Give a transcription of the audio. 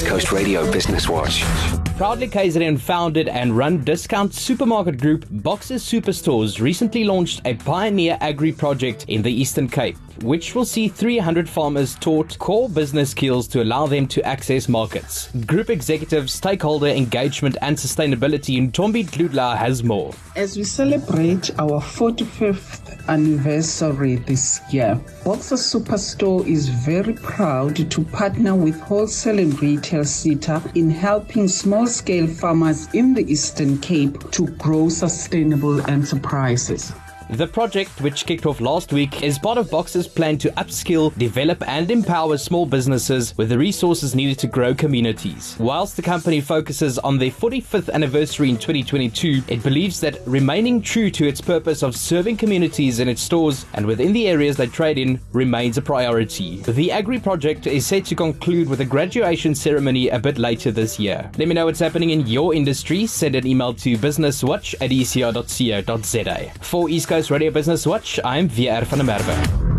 East Coast Radio Business Watch. Proudly KZN founded and run discount supermarket group Boxer Superstores recently launched a pioneer agri project in the Eastern Cape, which will see 300 farmers taught core business skills to allow them to access markets. Group executive, stakeholder engagement and sustainability Ntombi Dludla has more. As we celebrate our 45th anniversary this year, Boxers Superstore is very proud to partner with wholesale and retail SETA in helping small scale farmers in the Eastern Cape to grow sustainable enterprises. The project, which kicked off last week, is part of Box's plan to upskill, develop, and empower small businesses with the resources needed to grow communities. Whilst the company focuses on their 45th anniversary in 2022, it believes that remaining true to its purpose of serving communities in its stores and within the areas they trade in remains a priority. The Agri project is set to conclude with a graduation ceremony a bit later this year. Let me know what's happening in your industry. Send an email to businesswatch at ecr.co.za. For East Coast Radio Business Watch, I'm WR van der Merwe.